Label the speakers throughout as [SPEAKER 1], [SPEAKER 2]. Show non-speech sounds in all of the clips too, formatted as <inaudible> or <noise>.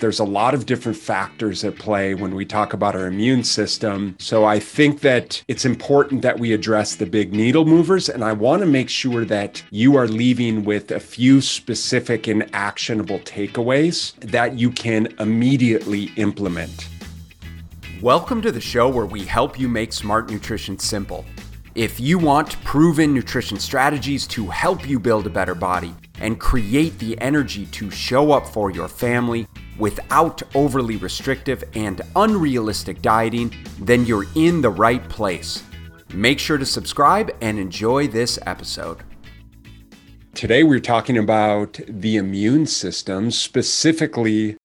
[SPEAKER 1] There's a lot of different factors at play when we talk about our immune system. So I think that it's important that we address the big needle movers. And I want to make sure that you are leaving with a few specific and actionable takeaways that you can immediately implement. Welcome to the show where we help you make smart nutrition simple. If you want proven nutrition strategies to help you build a better body and create the energy to show up for your family, without overly restrictive and unrealistic dieting, then you're in the right place. Make sure to subscribe and enjoy this episode. Today, we're talking about the immune system, specifically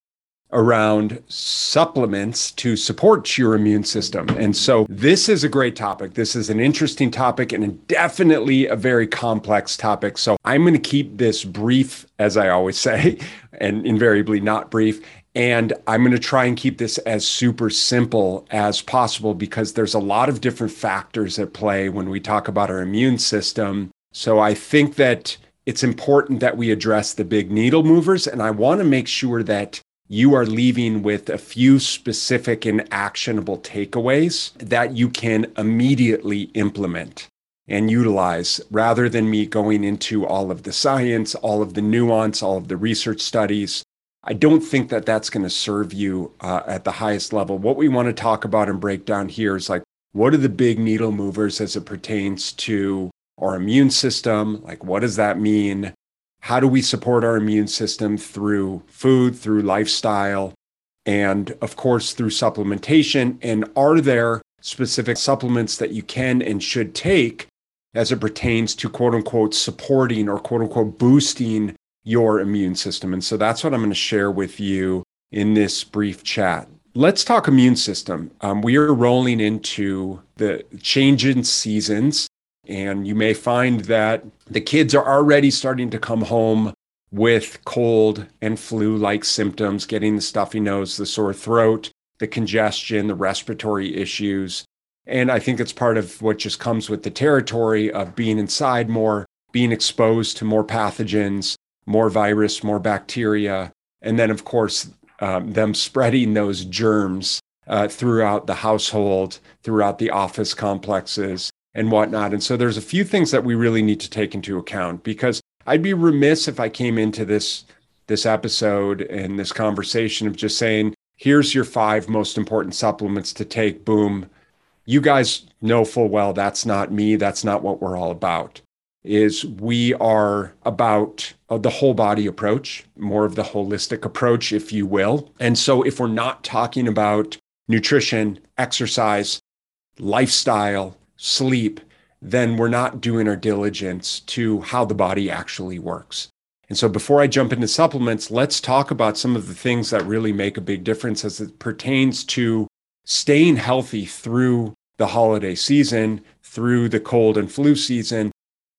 [SPEAKER 1] around supplements to support your immune system. And so, this is a great topic. This is an interesting topic and definitely a very complex topic. So, I'm going to keep this brief, as I always say, <laughs> and invariably not brief. And I'm going to try and keep this as super simple as possible because there's a lot of different factors at play when we talk about our immune system. So I think that it's important that we address the big needle movers. And I want to make sure that you are leaving with a few specific and actionable takeaways that you can immediately implement and utilize rather than me going into all of the science, all of the nuance, all of the research studies. I don't think that that's going to serve you uh, at the highest level. What we want to talk about and break down here is like, what are the big needle movers as it pertains to our immune system? Like, what does that mean? How do we support our immune system through food, through lifestyle, and of course, through supplementation? And are there specific supplements that you can and should take as it pertains to quote unquote supporting or quote unquote boosting your immune system. And so that's what I'm going to share with you in this brief chat. Let's talk immune system. Um, we are rolling into the change in seasons, and you may find that the kids are already starting to come home with cold and flu like symptoms, getting the stuffy nose, the sore throat, the congestion, the respiratory issues. And I think it's part of what just comes with the territory of being inside more, being exposed to more pathogens, more virus, more bacteria. And then, of course, um, them spreading those germs uh, throughout the household, throughout the office complexes, and whatnot. And so there's a few things that we really need to take into account because I'd be remiss if I came into this this episode and this conversation of just saying, here's your five most important supplements to take. Boom, you guys know full well that's not me. That's not what we're all about. Is we are about the whole body approach, more of the holistic approach, if you will. And so, if we're not talking about nutrition, exercise, lifestyle, sleep, then we're not doing our diligence to how the body actually works. And so, before I jump into supplements, let's talk about some of the things that really make a big difference as it pertains to staying healthy through the holiday season, through the cold and flu season,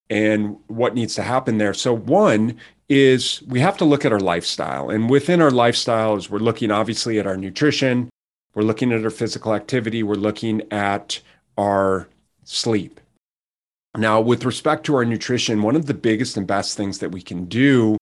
[SPEAKER 1] and what needs to happen there. So, one is we have to look at our lifestyle. And within our lifestyle, we're looking obviously at our nutrition, we're looking at our physical activity, we're looking at our sleep. Now, with respect to our nutrition, one of the biggest and best things that we can do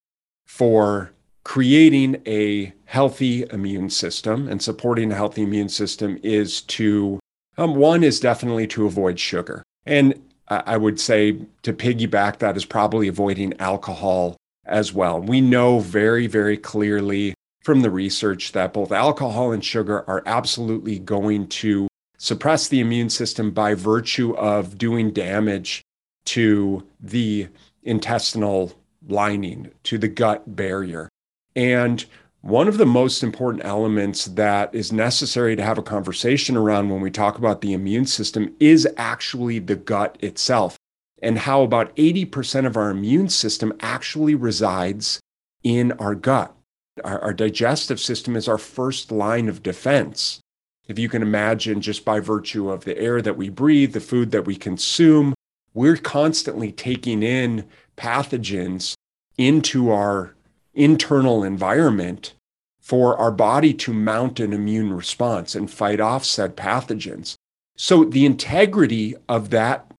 [SPEAKER 1] for creating a healthy immune system and supporting a healthy immune system is to um, one is definitely to avoid sugar. And I would say to piggyback that is probably avoiding alcohol as well. We know very, very clearly from the research that both alcohol and sugar are absolutely going to suppress the immune system by virtue of doing damage to the intestinal lining, to the gut barrier. And one of the most important elements that is necessary to have a conversation around when we talk about the immune system is actually the gut itself, and how about 80% of our immune system actually resides in our gut. Our, our, digestive system is our first line of defense. If you can imagine, just by virtue of the air that we breathe, the food that we consume, we're constantly taking in pathogens into our internal environment for our body to mount an immune response and fight off said pathogens. So the integrity of that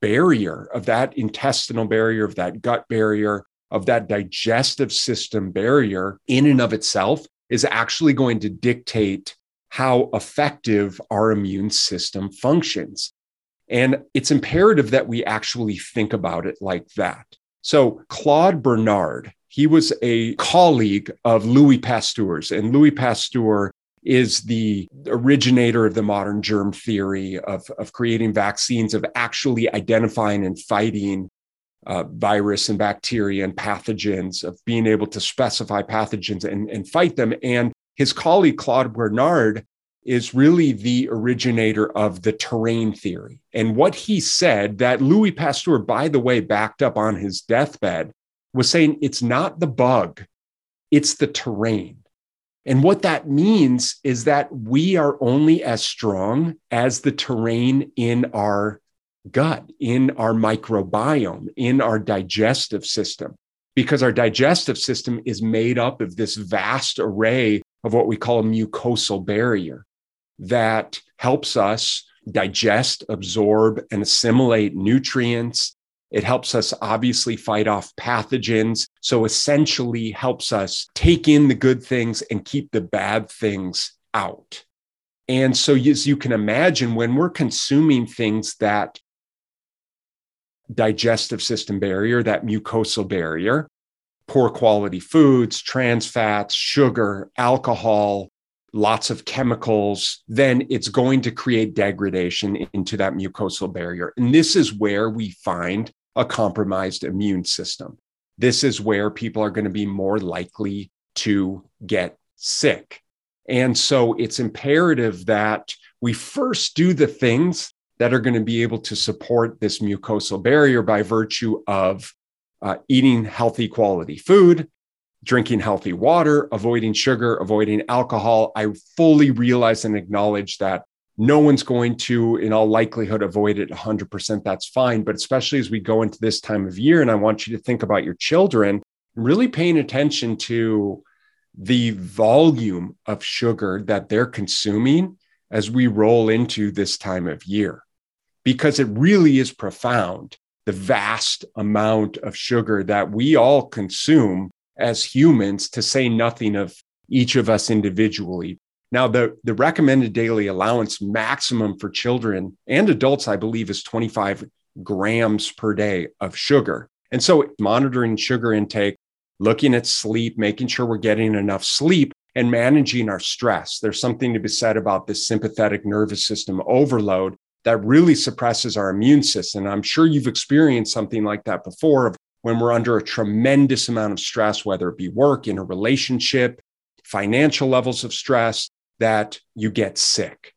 [SPEAKER 1] barrier, of that intestinal barrier, of that gut barrier, of that digestive system barrier in and of itself is actually going to dictate how effective our immune system functions. And it's imperative that we actually think about it like that. So, Claude Bernard, he was a colleague of Louis Pasteur's, and Louis Pasteur is the originator of the modern germ theory of, of creating vaccines, of actually identifying and fighting uh, virus and bacteria and pathogens, of being able to specify pathogens and, and fight them. And his colleague, Claude Bernard, is really the originator of the terrain theory. And what he said that Louis Pasteur, by the way, backed up on his deathbed, was saying it's not the bug, it's the terrain. And what that means is that we are only as strong as the terrain in our gut, in our microbiome, in our digestive system, because our digestive system is made up of this vast array of what we call a mucosal barrier that helps us digest, absorb, and assimilate nutrients. It helps us obviously fight off pathogens. So essentially helps us take in the good things and keep the bad things out. And so, as you can imagine, when we're consuming things that digestive system barrier, that mucosal barrier, poor quality foods, trans fats, sugar, alcohol, lots of chemicals, then it's going to create degradation into that mucosal barrier. And this is where we find a compromised immune system. This is where people are going to be more likely to get sick. And so it's imperative that we first do the things that are going to be able to support this mucosal barrier by virtue of uh, eating healthy quality food, drinking healthy water, avoiding sugar, avoiding alcohol. I fully realize and acknowledge that no one's going to, in all likelihood, avoid it 100%. That's fine. But especially as we go into this time of year, and I want you to think about your children, really paying attention to the volume of sugar that they're consuming as we roll into this time of year, because it really is profound the vast amount of sugar that we all consume as humans, to say nothing of each of us individually. Now, the, the recommended daily allowance maximum for children and adults, I believe, is 25 grams per day of sugar. And so, monitoring sugar intake, looking at sleep, making sure we're getting enough sleep, and managing our stress. There's something to be said about this sympathetic nervous system overload that really suppresses our immune system. I'm sure you've experienced something like that before when we're under a tremendous amount of stress, whether it be work, in a relationship, financial levels of stress, that you get sick.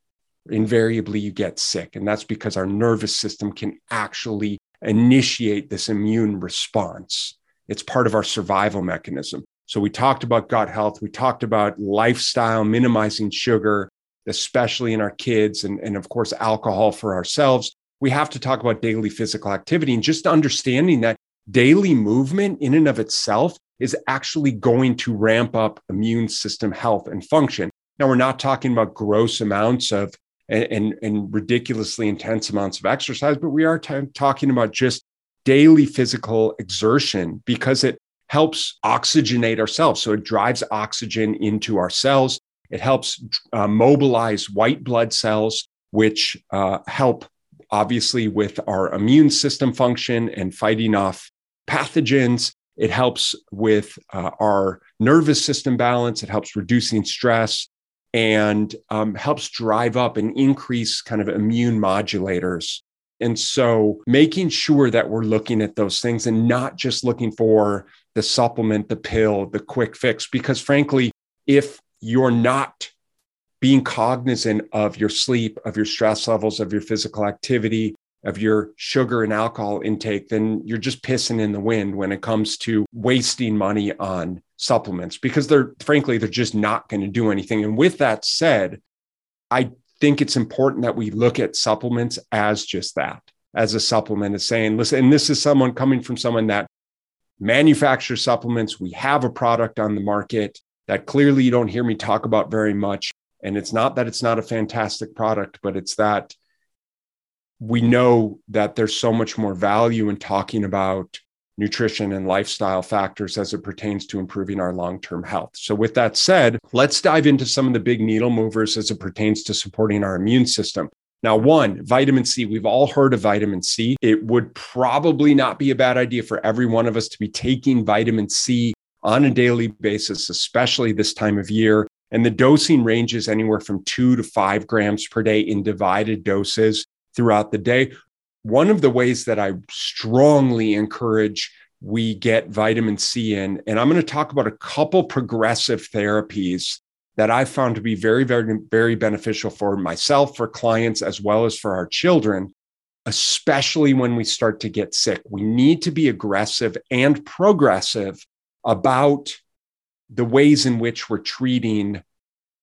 [SPEAKER 1] Invariably, you get sick. And that's because our nervous system can actually initiate this immune response. It's part of our survival mechanism. So, we talked about gut health, we talked about lifestyle, minimizing sugar, especially in our kids, and, and of course, alcohol for ourselves. We have to talk about daily physical activity and just understanding that daily movement in and of itself is actually going to ramp up immune system health and function. Now, we're not talking about gross amounts of and, and, and ridiculously intense amounts of exercise, but we are t- talking about just daily physical exertion because it helps oxygenate ourselves. So it drives oxygen into our cells. It helps uh, mobilize white blood cells, which uh, help obviously with our immune system function and fighting off pathogens. It helps with uh, our nervous system balance. It helps reducing stress and um, helps drive up and increase kind of immune modulators. And so making sure that we're looking at those things and not just looking for the supplement, the pill, the quick fix, because frankly, if you're not being cognizant of your sleep, of your stress levels, of your physical activity, of your sugar and alcohol intake, then you're just pissing in the wind when it comes to wasting money on supplements because they're frankly, they're just not going to do anything. And with that said, I think it's important that we look at supplements as just that, as a supplement, as saying, listen, and this is someone coming from someone that manufactures supplements. We have a product on the market that clearly you don't hear me talk about very much. And it's not that it's not a fantastic product, but it's that we know that there's so much more value in talking about nutrition and lifestyle factors as it pertains to improving our long term health. So, with that said, let's dive into some of the big needle movers as it pertains to supporting our immune system. Now, one, vitamin C. We've all heard of vitamin C. It would probably not be a bad idea for every one of us to be taking vitamin C on a daily basis, especially this time of year. And the dosing ranges anywhere from two to five grams per day in divided doses throughout the day. One of the ways that I strongly encourage we get vitamin C in, and I'm going to talk about a couple progressive therapies that I've found to be very, very, very beneficial for myself, for clients, as well as for our children, especially when we start to get sick. We need to be aggressive and progressive about the ways in which we're treating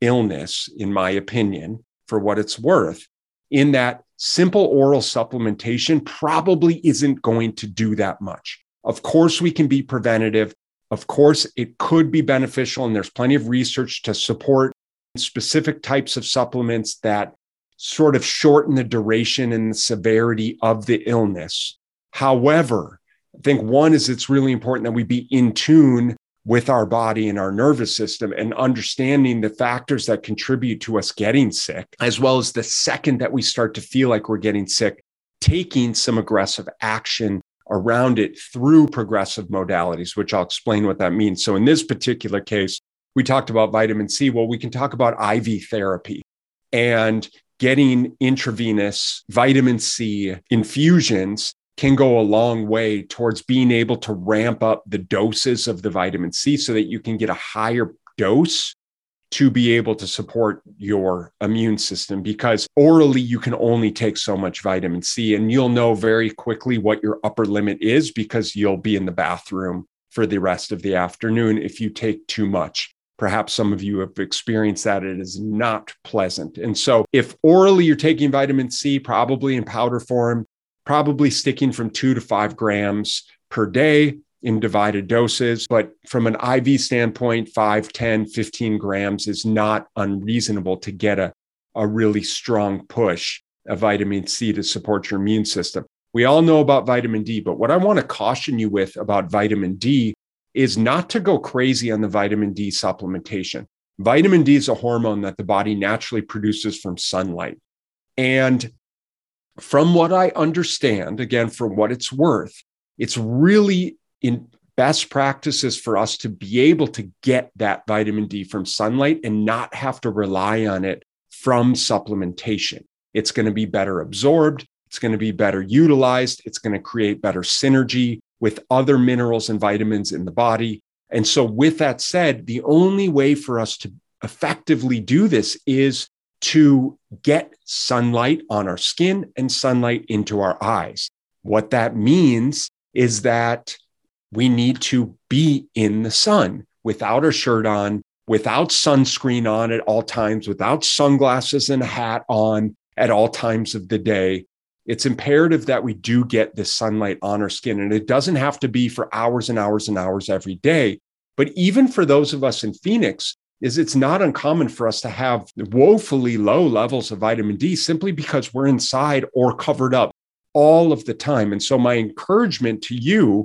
[SPEAKER 1] illness, in my opinion, for what it's worth, in that simple oral supplementation probably isn't going to do that much. Of course, we can be preventative. Of course, it could be beneficial, and there's plenty of research to support specific types of supplements that sort of shorten the duration and the severity of the illness. However, I think one is it's really important that we be in tune with our body and our nervous system and understanding the factors that contribute to us getting sick, as well as the second that we start to feel like we're getting sick, taking some aggressive action around it through progressive modalities, which I'll explain what that means. So, in this particular case, we talked about vitamin C. Well, we can talk about IV therapy and getting intravenous vitamin C infusions can go a long way towards being able to ramp up the doses of the vitamin C so that you can get a higher dose to be able to support your immune system because orally you can only take so much vitamin C and you'll know very quickly what your upper limit is because you'll be in the bathroom for the rest of the afternoon if you take too much. Perhaps some of you have experienced that. It is not pleasant. And so, if orally you're taking vitamin C, probably in powder form, probably sticking from two to five grams per day in divided doses. But from an IV standpoint, 5, 10, 15 grams is not unreasonable to get a, a really strong push of vitamin C to support your immune system. We all know about vitamin D, but what I want to caution you with about vitamin D is not to go crazy on the vitamin D supplementation. Vitamin D is a hormone that the body naturally produces from sunlight. And from what I understand, again, for what it's worth, it's really in best practices for us to be able to get that vitamin D from sunlight and not have to rely on it from supplementation. It's going to be better absorbed. It's going to be better utilized. It's going to create better synergy with other minerals and vitamins in the body. And so, with that said, the only way for us to effectively do this is to get sunlight on our skin and sunlight into our eyes. What that means is that we need to be in the sun without a shirt on, without sunscreen on at all times, without sunglasses and a hat on at all times of the day. It's imperative that we do get the sunlight on our skin. And it doesn't have to be for hours and hours and hours every day. But even for those of us in Phoenix is it's not uncommon for us to have woefully low levels of vitamin D simply because we're inside or covered up all of the time. And so, my encouragement to you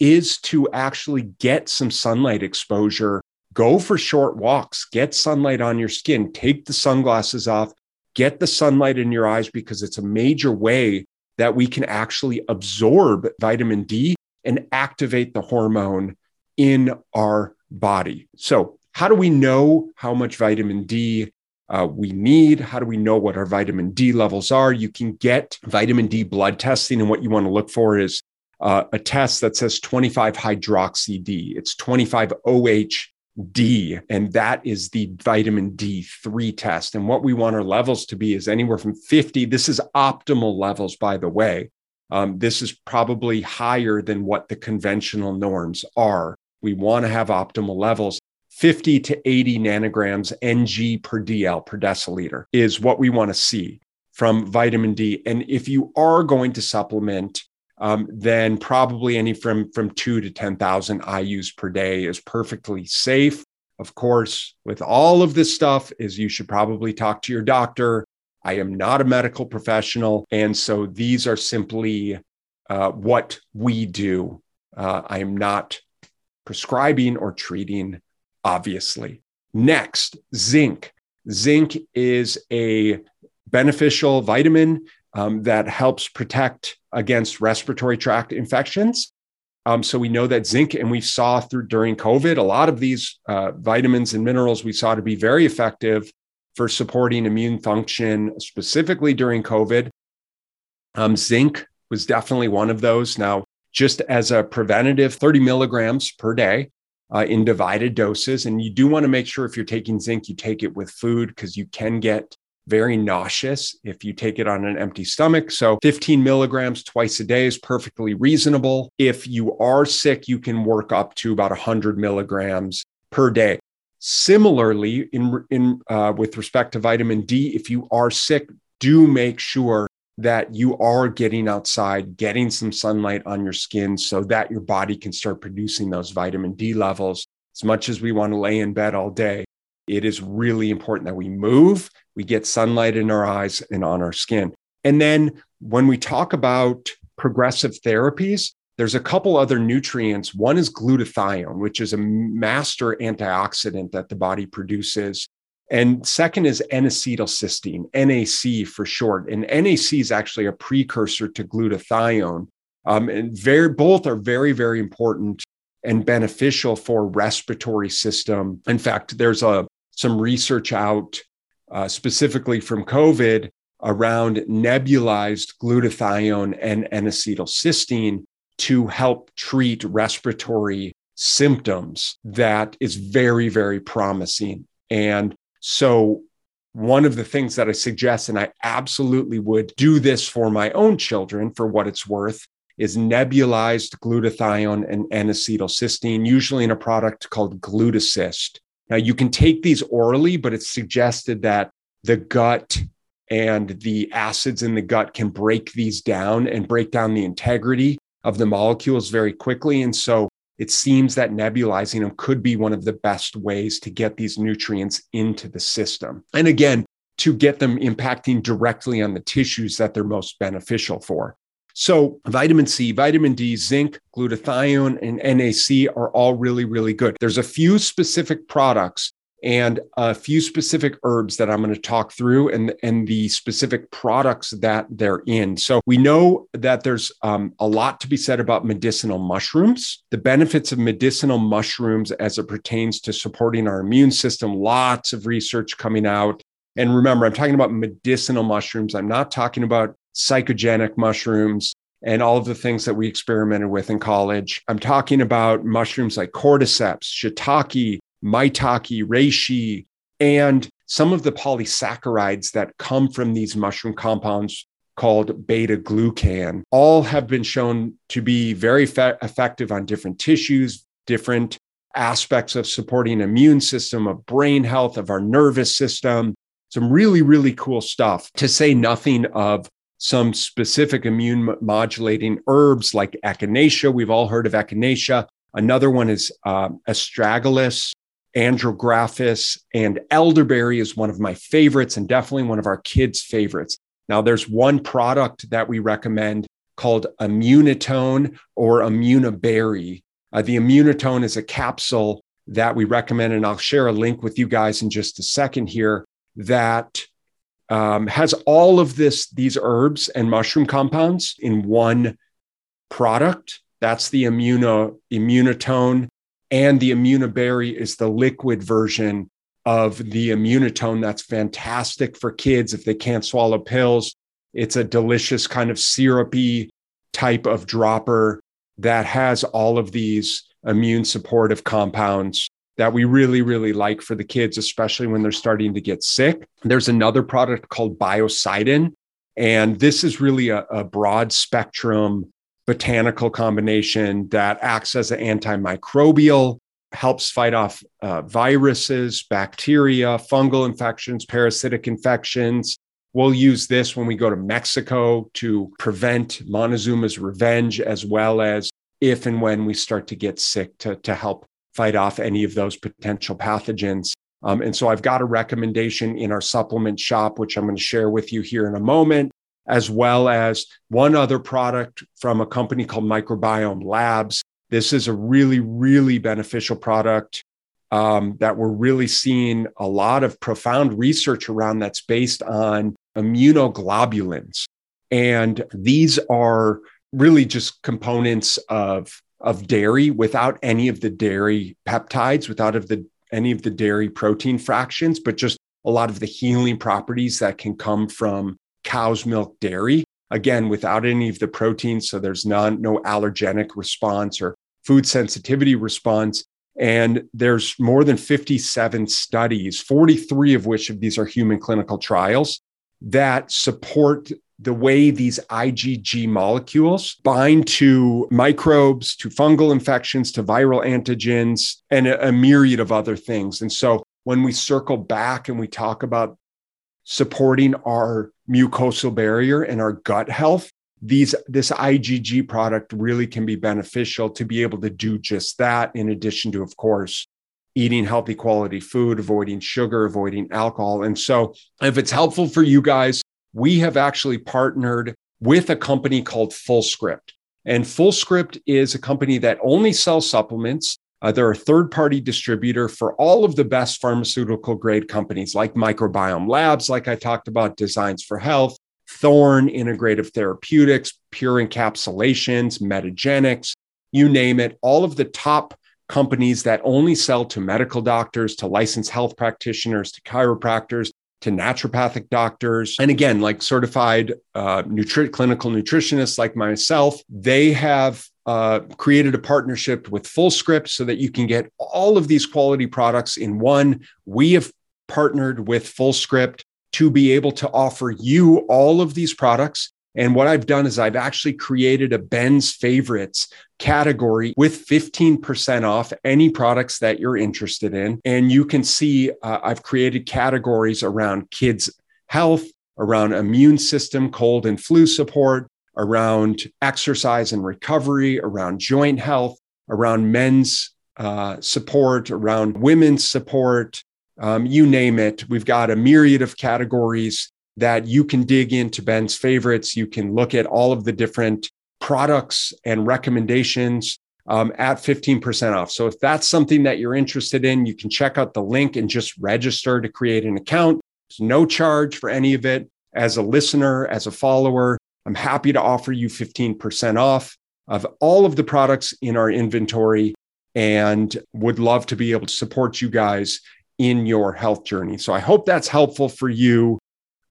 [SPEAKER 1] is to actually get some sunlight exposure. Go for short walks, get sunlight on your skin, take the sunglasses off, get the sunlight in your eyes because it's a major way that we can actually absorb vitamin D and activate the hormone in our body. So, how do we know how much vitamin D uh, we need? How do we know what our vitamin D levels are? You can get vitamin D blood testing, and what you want to look for is uh, a test that says 25 hydroxy D. It's 25 OHD, and that is the vitamin D3 test. And what we want our levels to be is anywhere from 50. This is optimal levels, by the way. Um, this is probably higher than what the conventional norms are. We want to have optimal levels. 50 to 80 nanograms Ng per DL per deciliter is what we want to see from vitamin D. And if you are going to supplement, um, then probably any from, from two to 10,000 IUs per day is perfectly safe. Of course, with all of this stuff, is you should probably talk to your doctor. I am not a medical professional. And so these are simply uh, what we do Uh, I am not prescribing or treating, obviously. Next, zinc. Zinc is a beneficial vitamin um, that helps protect against respiratory tract infections. Um, so we know that zinc, and we saw through during COVID, a lot of these uh, vitamins and minerals we saw to be very effective for supporting immune function, specifically during COVID. Um, zinc was definitely one of those. Now, just as a preventative, 30 milligrams per day uh, in divided doses. And you do want to make sure if you're taking zinc, you take it with food because you can get very nauseous if you take it on an empty stomach. So 15 milligrams twice a day is perfectly reasonable. If you are sick, you can work up to about 100 milligrams per day. Similarly, in, in uh, with respect to vitamin D, if you are sick, do make sure that you are getting outside, getting some sunlight on your skin so that your body can start producing those vitamin D levels. As much as we want to lay in bed all day, it is really important that we move, we get sunlight in our eyes and on our skin. And then when we talk about progressive therapies, there's a couple other nutrients. One is glutathione, which is a master antioxidant that the body produces. And second is N-acetylcysteine, NAC for short. And NAC is actually a precursor to glutathione. Um, and very, both are very, very important and beneficial for respiratory system. In fact, there's a some research out uh, specifically from COVID around nebulized glutathione and N-acetylcysteine to help treat respiratory symptoms that is very, very promising. And so, one of the things that I suggest, and I absolutely would do this for my own children for what it's worth, is nebulized glutathione and N-acetylcysteine, usually in a product called Glutacyst. Now, you can take these orally, but it's suggested that the gut and the acids in the gut can break these down and break down the integrity of the molecules very quickly. And so it seems that nebulizing them could be one of the best ways to get these nutrients into the system. And again, to get them impacting directly on the tissues that they're most beneficial for. So, vitamin C, vitamin D, zinc, glutathione, and NAC are all really, really good. There's a few specific products and a few specific herbs that I'm going to talk through and, and the specific products that they're in. So we know that there's um, a lot to be said about medicinal mushrooms, the benefits of medicinal mushrooms as it pertains to supporting our immune system, lots of research coming out. And remember, I'm talking about medicinal mushrooms. I'm not talking about psychogenic mushrooms and all of the things that we experimented with in college. I'm talking about mushrooms like cordyceps, shiitake, maitake, reishi, and some of the polysaccharides that come from these mushroom compounds called beta glucan all have been shown to be very fe- effective on different tissues, different aspects of supporting immune system, of brain health, of our nervous system. Some really, really cool stuff, to say nothing of some specific immune modulating herbs like echinacea. We've all heard of echinacea. Another one is uh, astragalus, andrographis, and elderberry is one of my favorites and definitely one of our kids' favorites. Now, there's one product that we recommend called Immunotone or Immunoberry. Uh, the Immunotone is a capsule that we recommend, and I'll share a link with you guys in just a second here that um, has all of this these herbs and mushroom compounds in one product. That's the immuno immunotone and the immunoberry is the liquid version of the immunotone. That's fantastic for kids if they can't swallow pills. It's a delicious kind of syrupy type of dropper that has all of these immune supportive compounds that we really, really like for the kids, especially when they're starting to get sick. There's another product called Biocidin, and this is really a, a broad spectrum botanical combination that acts as an antimicrobial, helps fight off uh, viruses, bacteria, fungal infections, parasitic infections. We'll use this when we go to Mexico to prevent Montezuma's revenge, as well as if and when we start to get sick to, to help fight off any of those potential pathogens. Um, and so I've got a recommendation in our supplement shop, which I'm going to share with you here in a moment, as well as one other product from a company called Microbiome Labs This is a really, really beneficial product um, that we're really seeing a lot of profound research around that's based on immunoglobulins. And these are really just components of, of dairy without any of the dairy peptides, without of the, any of the dairy protein fractions, but just a lot of the healing properties that can come from cow's milk dairy. Again, without any of the proteins. So there's none, no allergenic response or food sensitivity response. And there's more than 57 studies, 43 of which of these are human clinical trials that support the way these IgG molecules bind to microbes, to fungal infections, to viral antigens, and a, a, myriad of other things. And so when we circle back and we talk about supporting our mucosal barrier and our gut health, these this IgG product really can be beneficial to be able to do just that in addition to of course eating healthy quality food, avoiding sugar, avoiding alcohol. And so if it's helpful for you guys, we have actually partnered with a company called Fullscript. And Fullscript is a company that only sells supplements. Uh, they're a third party distributor for all of the best pharmaceutical grade companies like Microbiome Labs, like I talked about, Designs for Health, Thorne, Integrative Therapeutics, Pure Encapsulations, Metagenics, you name it, all of the top companies that only sell to medical doctors, to licensed health practitioners, to chiropractors, to naturopathic doctors. And again, like certified uh, nutri- clinical nutritionists like myself, they have uh, created a partnership with Fullscript so that you can get all of these quality products in one. We have partnered with Fullscript to be able to offer you all of these products and what I've done is I've actually created a Ben's favorites category with 15% off any products that you're interested in. And you can see uh, I've created categories around kids' health, around immune system, cold and flu support, around exercise and recovery, around joint health, around men's uh, support, around women's support. Um, you name it. We've got a myriad of categories that you can dig into Ben's favorites. You can look at all of the different products and recommendations um, at 15% off. So if that's something that you're interested in, you can check out the link and just register to create an account. There's no charge for any of it. As a listener, as a follower, I'm happy to offer you 15% off of all of the products in our inventory and would love to be able to support you guys in your health journey. So I hope that's helpful for you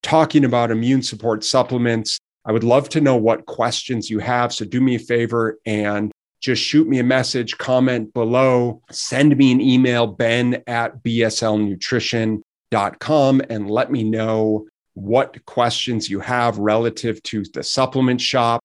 [SPEAKER 1] talking about immune support supplements. I would love to know what questions you have. So do me a favor and just shoot me a message, comment below, send me an email, ben at bslnutrition.com, and let me know what questions you have relative to the supplement shop,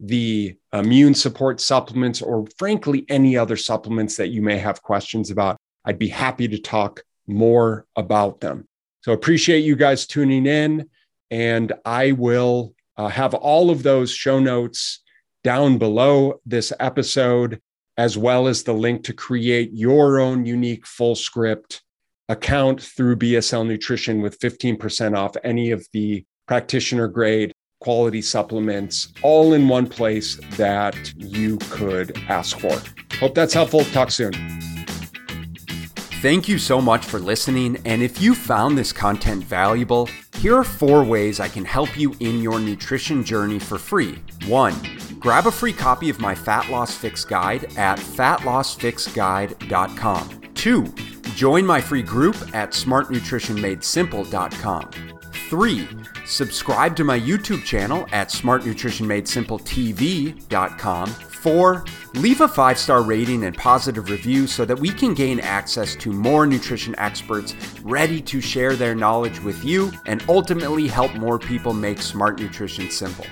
[SPEAKER 1] the immune support supplements, or frankly, any other supplements that you may have questions about. I'd be happy to talk more about them. So appreciate you guys tuning in. And I will uh, have all of those show notes down below this episode, as well as the link to create your own unique Fullscript account through BSL Nutrition with 15% off any of the practitioner grade quality supplements all in one place that you could ask for. Hope that's helpful. Talk soon.
[SPEAKER 2] Thank you so much for listening. And if you found this content valuable, here are four ways I can help you in your nutrition journey for free. One, grab a free copy of my Fat Loss Fix Guide at fatlossfixguide.com. Two, join my free group at smartnutritionmadesimple.com. Three, subscribe to my YouTube channel at smartnutritionmadesimpletv.com. Four, leave a five star rating and positive review so that we can gain access to more nutrition experts ready to share their knowledge with you and ultimately help more people make smart nutrition simple.